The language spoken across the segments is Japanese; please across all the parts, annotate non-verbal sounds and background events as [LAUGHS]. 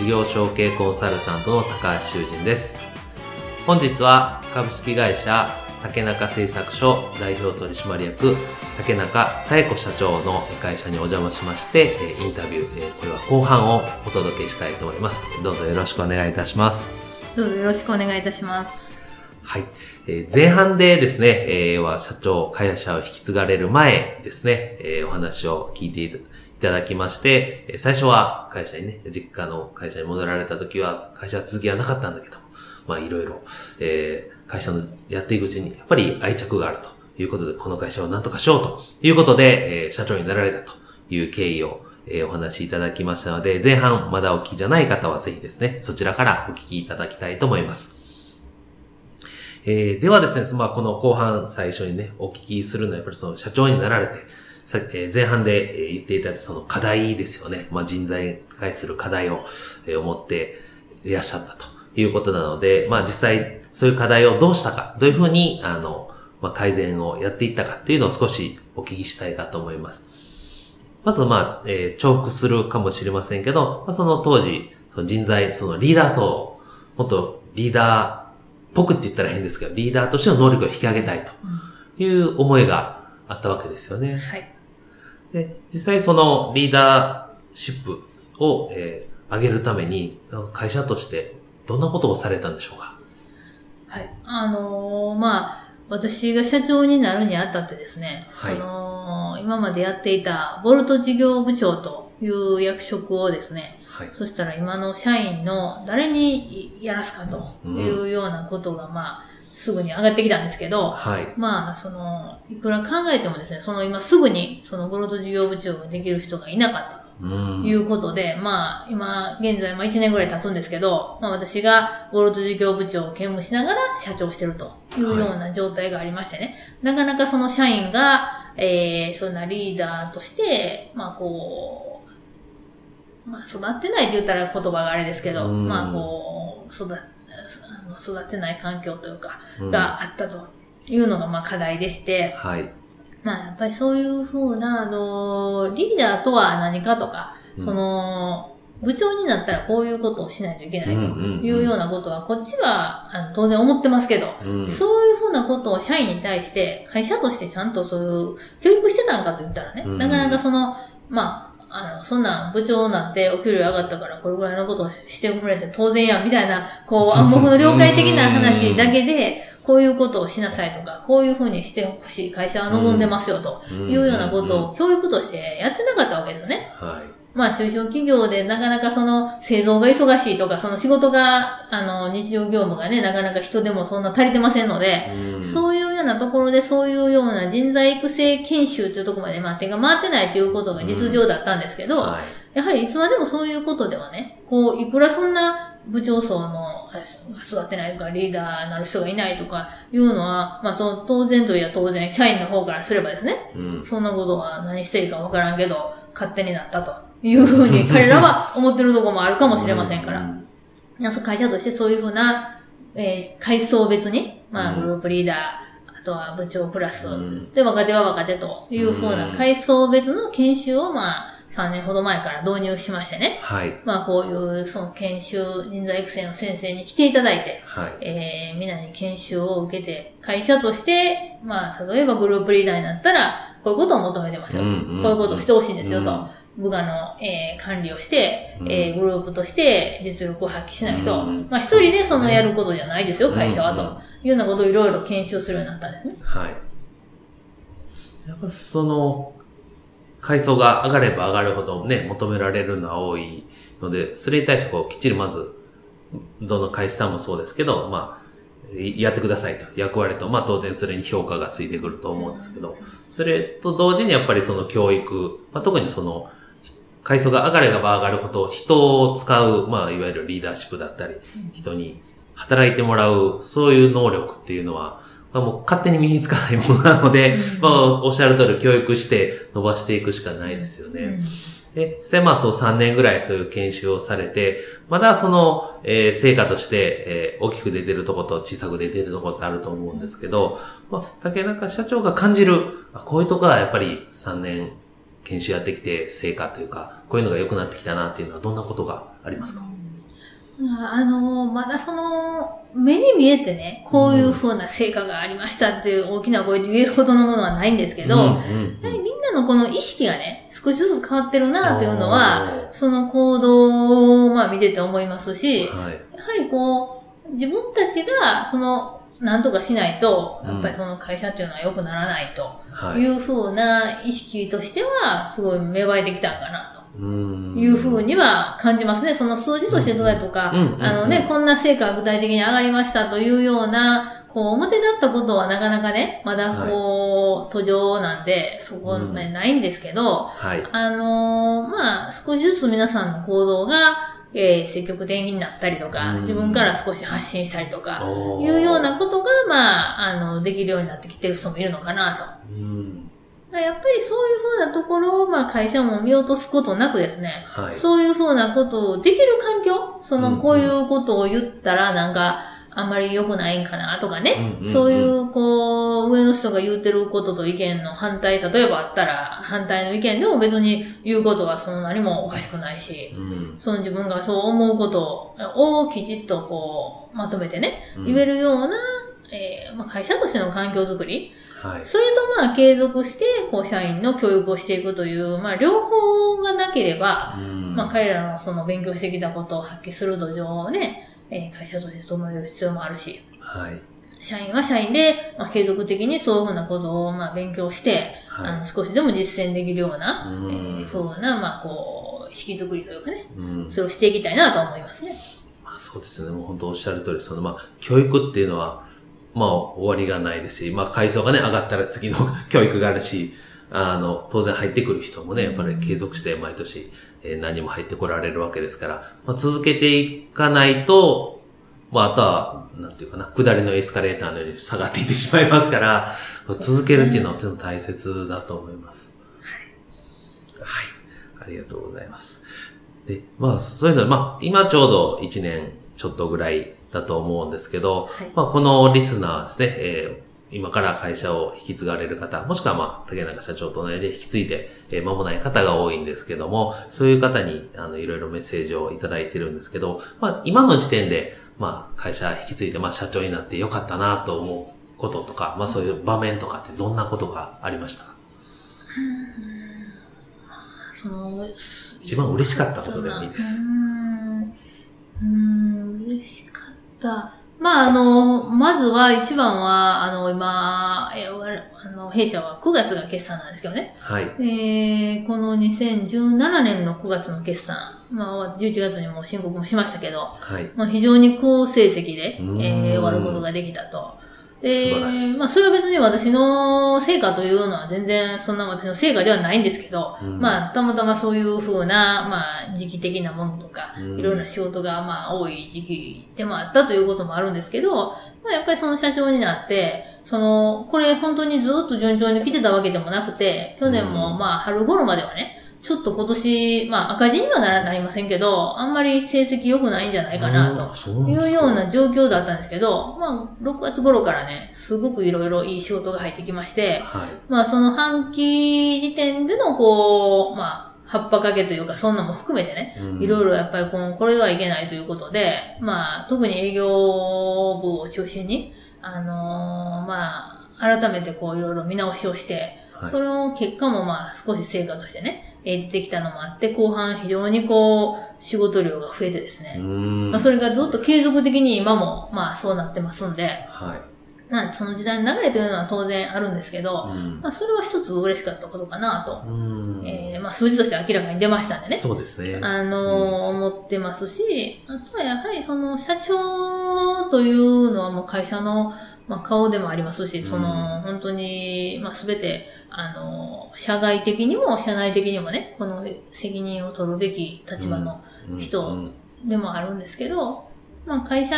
事業承継コンサルタントの高橋修人です。本日は株式会社竹中製作所代表取締役竹中紗恵子社長の会社にお邪魔しましてインタビューこれは後半をお届けしたいと思います。どうぞよろしくお願いいたします。どうぞよろしくお願いいたします。はい。えー、前半でですね、えー、は社長、会社を引き継がれる前ですね、えー、お話を聞いていただきまして、最初は会社にね、実家の会社に戻られた時は、会社続きはなかったんだけども、まあいろいろ、えー、会社のやっていくうちに、やっぱり愛着があるということで、この会社を何とかしようということで、えー、社長になられたという経緯を、えー、お話しいただきましたので、前半まだお聞きじゃない方はぜひですね、そちらからお聞きいただきたいと思います。えー、ではですね、まあ、この後半最初にね、お聞きするのはやっぱりその社長になられて、さえ前半で言っていただいたその課題ですよね。まあ、人材に対する課題を、え思っていらっしゃったということなので、まあ、実際そういう課題をどうしたか、どういうふうに、あの、まあ、改善をやっていったかっていうのを少しお聞きしたいかと思います。まず、まあ、えー、重複するかもしれませんけど、まあ、その当時、その人材、そのリーダー層、もっとリーダーっぽくって言ったら変ですけど、リーダーとしての能力を引き上げたいという思いがあったわけですよね。はい。で、実際そのリーダーシップを、えー、上げるために、会社としてどんなことをされたんでしょうか？はい。あのー、まあ、私が社長になるにあたってですね、はい、その、今までやっていたボルト事業部長という役職をですね、はい、そしたら今の社員の誰にやらすかというようなことが、まあ、すぐに上がってきたんですけど、はい、まあ、その、いくら考えてもですね、その今すぐに、そのボルト事業部長ができる人がいなかったということで、まあ、今、現在、まあ1年ぐらい経つんですけど、まあ私がボルト事業部長を兼務しながら社長してるというような状態がありましてね、はい、なかなかその社員が、えー、そんなリーダーとして、まあこう、まあ育ってないって言ったら言葉があれですけど、まあこう、育育てない環境というか、があったというのがまあ課題でして、はい。まあやっぱりそういうふうな、あの、リーダーとは何かとか、その、部長になったらこういうことをしないといけないというようなことは、こっちは当然思ってますけど、うん、そういうふうなことを社員に対して、会社としてちゃんとそういう教育してたんかと言ったらね、なかなかその、まあ、あの、そんな部長になってお給料上がったからこれぐらいのことをしてくれて当然や、みたいな、こう暗黙の了解的な話だけで、こういうことをしなさいとか、こういうふうにしてほしい会社は望んでますよというようなことを教育としてやってなかったわけですよね。はい。まあ中小企業でなかなかその製造が忙しいとか、その仕事が、あの、日常業務がね、なかなか人でもそんな足りてませんので、うそういうようなところでそういうような人材育成研修というところまで、まあ手が回ってないということが実情だったんですけど、はい、やはりいつまでもそういうことではね、こう、いくらそんな部長層の育ってないとか、リーダーなる人がいないとかいうのは、まあその当然といや当然、社員の方からすればですね、うん、そんなことは何していいかわからんけど、勝手になったと。いうふうに彼らは思ってるところもあるかもしれませんから。会社としてそういうふうな、えー、階層別に、まあ、グループリーダー、あとは部長プラス、で、若手は若手というふうな階層別の研修を、まあ、3年ほど前から導入しましてね。はい。まあ、こういう、その研修、人材育成の先生に来ていただいて、はい。えー、みんなに研修を受けて、会社として、まあ、例えばグループリーダーになったら、こういうことを求めてますよ。うんうん、こういうことをしてほしいんですよ、と。部下の、えー管理をして、うんえーグループとして実力を発揮しないと、うんまあ一人でそのやることじゃないですよ、会社はと、いうようなことをいろいろ研修するようになったんですね。はい。やっぱその、階層が上がれば上がるほどね、求められるのは多いので、それに対してこう、きっちりまず、どの会社さんもそうですけど、まあ、いやってくださいと、役割と、まあ当然それに評価がついてくると思うんですけど、それと同時にやっぱりその教育、まあ特にその、階層が上がれば上がるほど、人を使う、まあいわゆるリーダーシップだったり、人に働いてもらう、そういう能力っていうのは、まあ、もう勝手に身につかないものなので、まあ、おっしゃる通り教育して伸ばしていくしかないですよね。うんで、実際まあそう3年ぐらいそういう研修をされて、まだその、えー成果として、えー大きく出てるとこと小さく出てるとこってあると思うんですけど、まあ、竹中社長が感じる、あこういうとこはやっぱり3年研修やってきて成果というか、こういうのが良くなってきたなっていうのはどんなことがありますか、まああの、まだその、目に見えてね、こういう風な成果がありましたっていう大きな声で言えるほどのものはないんですけど、うんうんやはりみん。なのこの意識がね、少しずつ変わってるなっていうのは、その行動をまあ見てて思いますし、やはい。はりこう、自分たちが、その、なんとかしないと、やっぱりその会社っていうのは良くならないとはい。いう風な意識としては、すごい芽生えてきたんかなと。うんいうふうには感じますね。その数字としてどうやとか、あのね、こんな成果が具体的に上がりましたというような、こう、表立ったことはなかなかね、まだこう、途上なんで、そこまでないんですけど、はい。あのーまあ、少しずつ皆さんの行動が、えー積極的になったりとか、うん自分から少し発信したりとか、いうようなことが、まあ、あの、できるようになってきてる人もいるのかなと。うんやっぱりそういうふうなところを、まあ、会社も見落とすことなくですね、はい。そういうふうなことをできる環境その、こういうことを言ったら、なんか、あんまり良くないんかなとかね、うんうんうん。そういう、こう、上の人が言ってることと意見の反対、例えばあったら、反対の意見でも別に言うことはそんなにもおかしくないし、うん。その自分がそう思うことをきちっとこう、まとめてね、うん。言えるような、えーまあ、会社としての環境づくり、はい。それとまあ継続して、こう、社員の教育をしていくという、まあ、両方がなければ、うん。まあ、彼らのその勉強してきたことを発揮する土壌をね、えー会社として整える必要もあるし、はい。社員は社員で、まあ、継続的にそういうふうなことをまあ勉強して、あはの少しでも実践できるような、うんえーふうな、まあ、こう、意識づくりというかね、い。うん。それをしていきたいなと思いますね。まあ、そうですよね。もう本当おっしゃる通り、その、まあ、教育っていうのは、まあ、終わりがないですし、まあ、階層がね、上がったら次の [LAUGHS] 教育があるし、あの、当然入ってくる人もね、やっぱり継続して毎年、えー何人も入ってこられるわけですから、まあ、続けていかないと、まあ、あとは、なんていうかな、下りのエスカレーターのように下がっていってしまいますから、続けるっていうのはとても大切だと思います。はい。ありがとうございます。で、まあ、そういうのは、まあ、今ちょうど1年ちょっとぐらいだと思うんですけど、はいまあ、このリスナーですね、えー今から会社を引き継がれる方、もしくはまあ、竹中社長と同じで引き継いで、えー間もない方が多いんですけども、そういう方に、あの、いろいろメッセージをいただいてるんですけど、まあ、今の時点で、まあ、会社引き継いで、まあ、社長になってよかったなと思うこととか、まあ、そういう場面とかってどんなことがありましたか？その、一番嬉しかったことでもいいです。うん、嬉しかった。まあ、あの、まずは、一番は、あの、今、えあの、弊社は9月が決算なんですけどね。はい。えー、この2017年の9月の決算、まあ、11月にも申告もしましたけど、はい。まあ、非常に好成績で、えー、終わることができたと。素晴らしい。まあ、それは別に私の成果というのは全然そんな私の成果ではないんですけど、うん。まあ、たまたまそういうふうな、まあ、時期的なものとか、うん。いろんな仕事が、まあ、多い時期でもあったということもあるんですけど、まあ、やっぱりその社長になって、その、これ本当にずっと順調に来てたわけでもなくて、去年もうん。まあ、春頃まではね、ちょっと今年、まあ、赤字にはならなりませんけど、あんまり成績良くないんじゃないかなと。いうような状況だったんですけど、まあ、6月頃からね、すごくいろいろいい仕事が入ってきまして、はい。まあ、その半期時点での、こう、まあ、葉っぱかけというか、そんなのも含めてね、うんいろいろやっぱりこの、これではいけないということで、まあ、特に営業部を中心に、あのーまあ、改めてこう、いろいろ見直しをして、はいその結果もまあ、少し成果としてね、えー出てきたのもあって、後半非常にこう、仕事量が増えてですね。うん。まあ、それがずっと継続的に今も、まあそうなってますんで、はい。まあその時代の流れというのは当然あるんですけど、うん。まあそれは一つ嬉しかったことかなと、うん。えーまあ数字として明らかに出ましたんでね。そうですね。あのー思ってますし、あとはやはりその社長というのはもう会社の、まあ、顔でもありますし、その、うん本当に、まあ、すべて、あのー社外的にも社内的にもね、この責任を取るべき立場のうん。人うん。でもあるんですけど、まあ、会社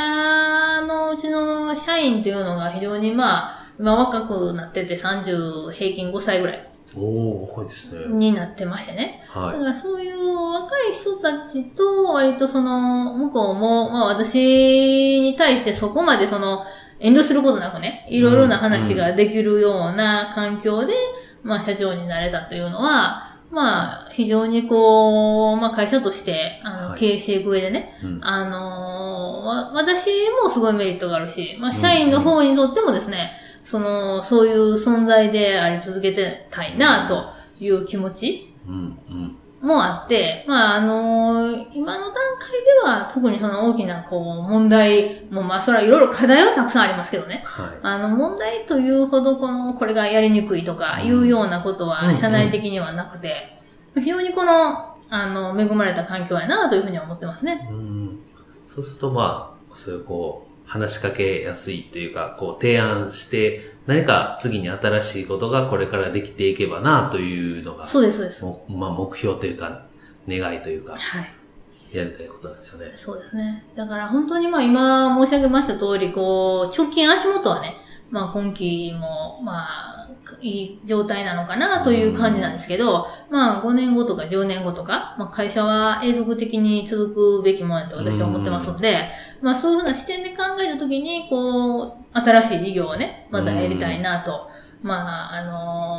のうちの社員というのが非常にまあ、今若くなってて30平均5歳ぐらいおお若いですね。になってましてね。だはからそういう若い人たちと割とその向こうも、まあ私に対してそこまでその遠慮することなくね、いろいろな話ができるような環境で、まあ社長になれたというのは、まあ非常にこう、まあ会社としてあの、はい。経営していく上でね、い。うん。あのーわ私もすごいメリットがあるし、まあ社員の方にとってもですね、その、そういう存在であり続けてたいなという気持ち。うん。うん。もあって、まあ、あの今の段階では特にその大きなこう問題も、まあ、それはいろいろ課題はたくさんありますけどね。はい。あの、問題というほどこの、これがやりにくいとかいうようなことうんは社内的にはなくて、非常にこの、あの、恵まれた環境やなというふうには思ってますね。うんそうするとまあ、そういうこう、話しかけやすいというか、こう提案して、何か次に新しいことがこれからできていけばなというのが、そうです、そうです。もまあ目標というか、願いというか、はい。やりたいことなんですよね。そうですね。だから本当にまあ今申し上げました通り、こう、直近足元はね、まあ今期も、まあ、いい状態なのかなという感じなんですけど、まあ5年後とか10年後とか、まあ会社は永続的に続くべきものだと私は思ってますので、まあそういうふうな視点で考えたときに、こう、新しい事業をね、またやりたいなと。まあ、あ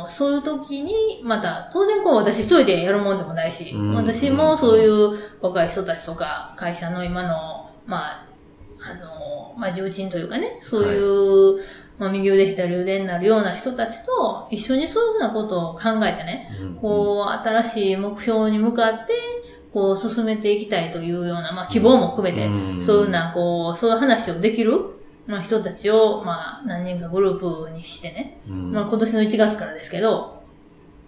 のそういう時に、また、当然こう私一人でやるもんでもないし、うん。私もそういう若い人たちとか、会社の今の、まあ、あの、まあ、重鎮というかね、そういう、まあ、右腕左腕になるような人たちと一緒にそういうふうなことを考えてね、うん。こう、新しい目標に向かって、こう、進めていきたいというような、まあ、希望も含めて、うん。そういうような、こう、そういう話をできる、まあ、人たちを、まあ、何人かグループにしてね、うん。まあ、今年の1月からですけど、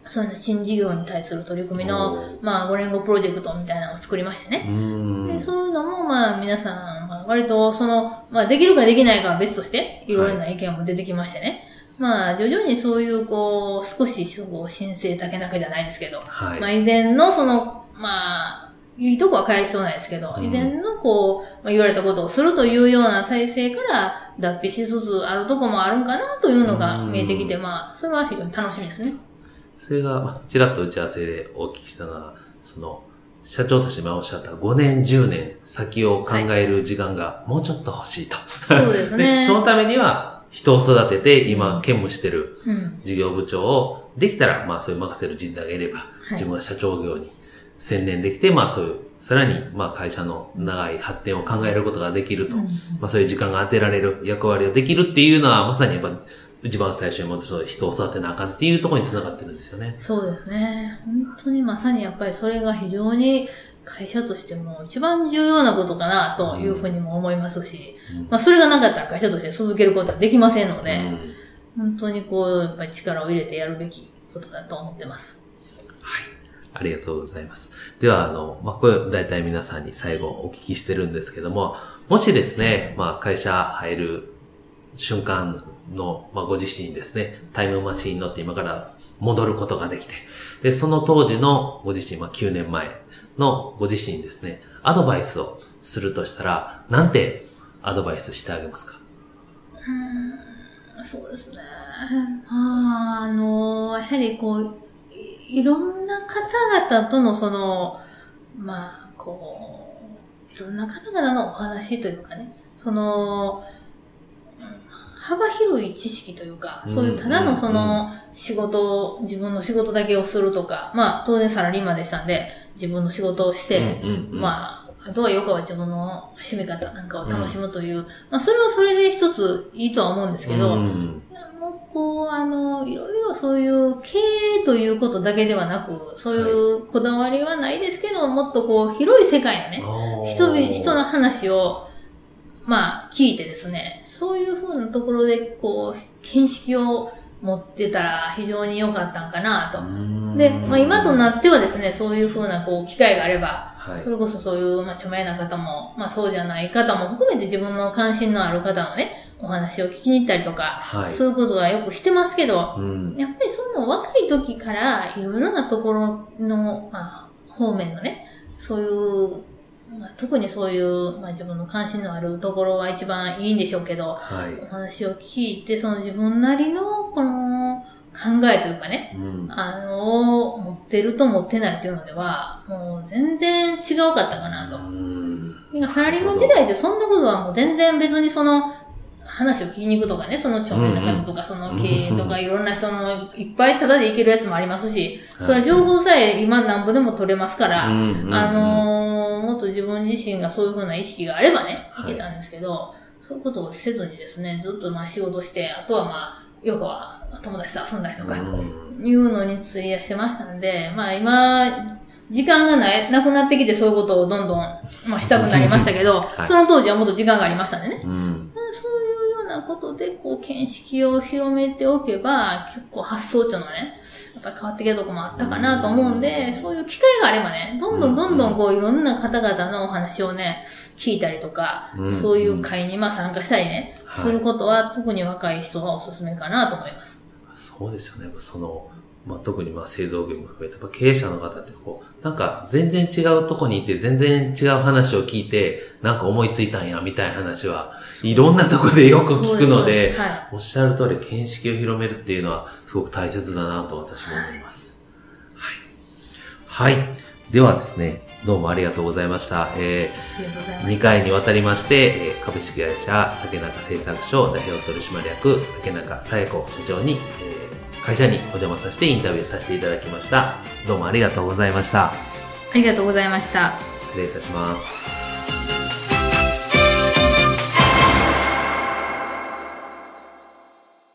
そういう新事業に対する取り組みの、まあ、5連合プロジェクトみたいなのを作りましてね。うん。で、そういうのも、まあ、皆さん、まあ、割と、その、まあ、できるかできないかは別として、いろいろな意見も出てきましてね。まあ、徐々にそういう、こう、少し、こう、申請竹中じゃないですけど、はい。まあ、以前の、その、まあ、いいとこは変える必要ないですけど、うん以前の、こう、まあ、言われたことをするというような体制から、脱皮しつつあるとこもあるんかな、というのが見えてきて、まあ、それは非常に楽しみですね。それが、まあ、ちらっと打ち合わせでお聞きしたのは、その、社長として今おっしゃった5年、10年先を考える時間がもうちょっと欲しいと。そうですね [LAUGHS] そのためには、人を育てて、今、兼務してるうん。事業部長を、できたら、まあ、そういう任せる人材がいれば、自分は社長業に専念できて、まあ、そういう、さらに、まあ、会社の長い発展を考えることができると、うんまあ、そういう時間が当てられる役割をできるっていうのは、まさにやっぱ、一番最初にもそう人を育てなあかんっていうところにつながってるんですよね。そうですね。本当にまさにやっぱりそれが非常に会社としても一番重要なことかなというふうにも思いますし、うんまあそれがなかったら会社として続けることはできませんので、うん本当にこう、やっぱり力を入れてやるべきことだと思ってます。はい。ありがとうございます。では、あの、まあ、これ大体皆さんに最後お聞きしてるんですけども、もしですね、まあ、会社入る瞬間の、まあ、ご自身ですね、タイムマシンに乗って今から戻ることができて、で、その当時のご自身、まあ、9年前のご自身ですね、アドバイスをするとしたら、なんてアドバイスしてあげますか？うーんそうですね。ああの、やはりこう、いろんな方々とのその、まあ、こう、いろんな方々のお話というかね、その、幅広い知識というか、うん。そういうただのそうん。の仕事、自分の仕事だけをするとか、まあ当然サラリーマンでしたんで、自分の仕事をして、まあ、あとは余暇は自分の趣味方なんかを楽しむという、まあそれはそれで一ついいとは思うんですけど、うん。もうこう、あの、いろいろそういう経営ということだけではなく、そういうこだわりはないですけど、もっとこう、広い世界のね、人々、人の話を、まあ、聞いてですね、そういうふうなところで、こう、見識を持ってたら非常に良かったんかなと。で、まあ今となってはですね、そういうふうなこう機会があれば、はいそれこそそういう、まあ、著名な方も、まあそうじゃない方も含めて自分の関心のある方のね、お話を聞きに行ったりとか、はい。そういうことはよくしてますけど、うん。やっぱりその若い時からいろいろなところの、まあ、方面のね、そういう、まあ、特にそういう、まあ、自分の関心のあるところは一番いいんでしょうけど、はい。お話を聞いて、その自分なりの、この、考えというかね、うん。あの、持ってると持ってないというのでは、もう全然違うかったかなと。うんなサラリーマン時代でそんなことはもう全然別にその、話を聞きに行くとかね、その著名な方とか、その経営とか、いろんな人のいっぱいタダで行けるやつもありますし、それは情報さえ今なんぼでも取れますから、うんあのと自分自身がそういうふうな意識があればね、はいいけたんですけど、そういうことをせずにですね、ずっとまあ仕事して、あとはまあ、よくは友達と遊んだりとか、うんいうのに費やしてましたんで、まあ今、時間がない、なくなってきてそういうことをどんどん、まあしたくなりましたけど、[LAUGHS] はいその当時はもっと時間がありましたんでね。うん。ことで、こう、見識を広めておけば、結構発想っていうのはね、やっぱり変わってきたとこもあったかなと思うんで、そういう機会があればね、どんどんどんどんこう、いろんな方々のお話をね、聞いたりとか、うんそういう会にまあ参加したりね、はいすることは特に若い人はおすすめかなと思います。そうですよね。その、まあ、特にまあ製造業も含めて、やっぱ経営者の方ってこう、なんか全然違うとこに行って全然違う話を聞いて、なんか思いついたんや、みたいな話は、いろんなとこでよく聞くのです、はい。おっしゃる通り、見識を広めるっていうのは、すごく大切だなと私も思います。はい。はい。ではですね、どうもありがとうございました。えー、2す。回にわたりまして、えー株式会社竹中製作所代表取締役竹中紗恵子社長に、えー会社にお邪魔させてインタビューさせていただきました。どうもありがとうございました。ありがとうございました。失礼いたします。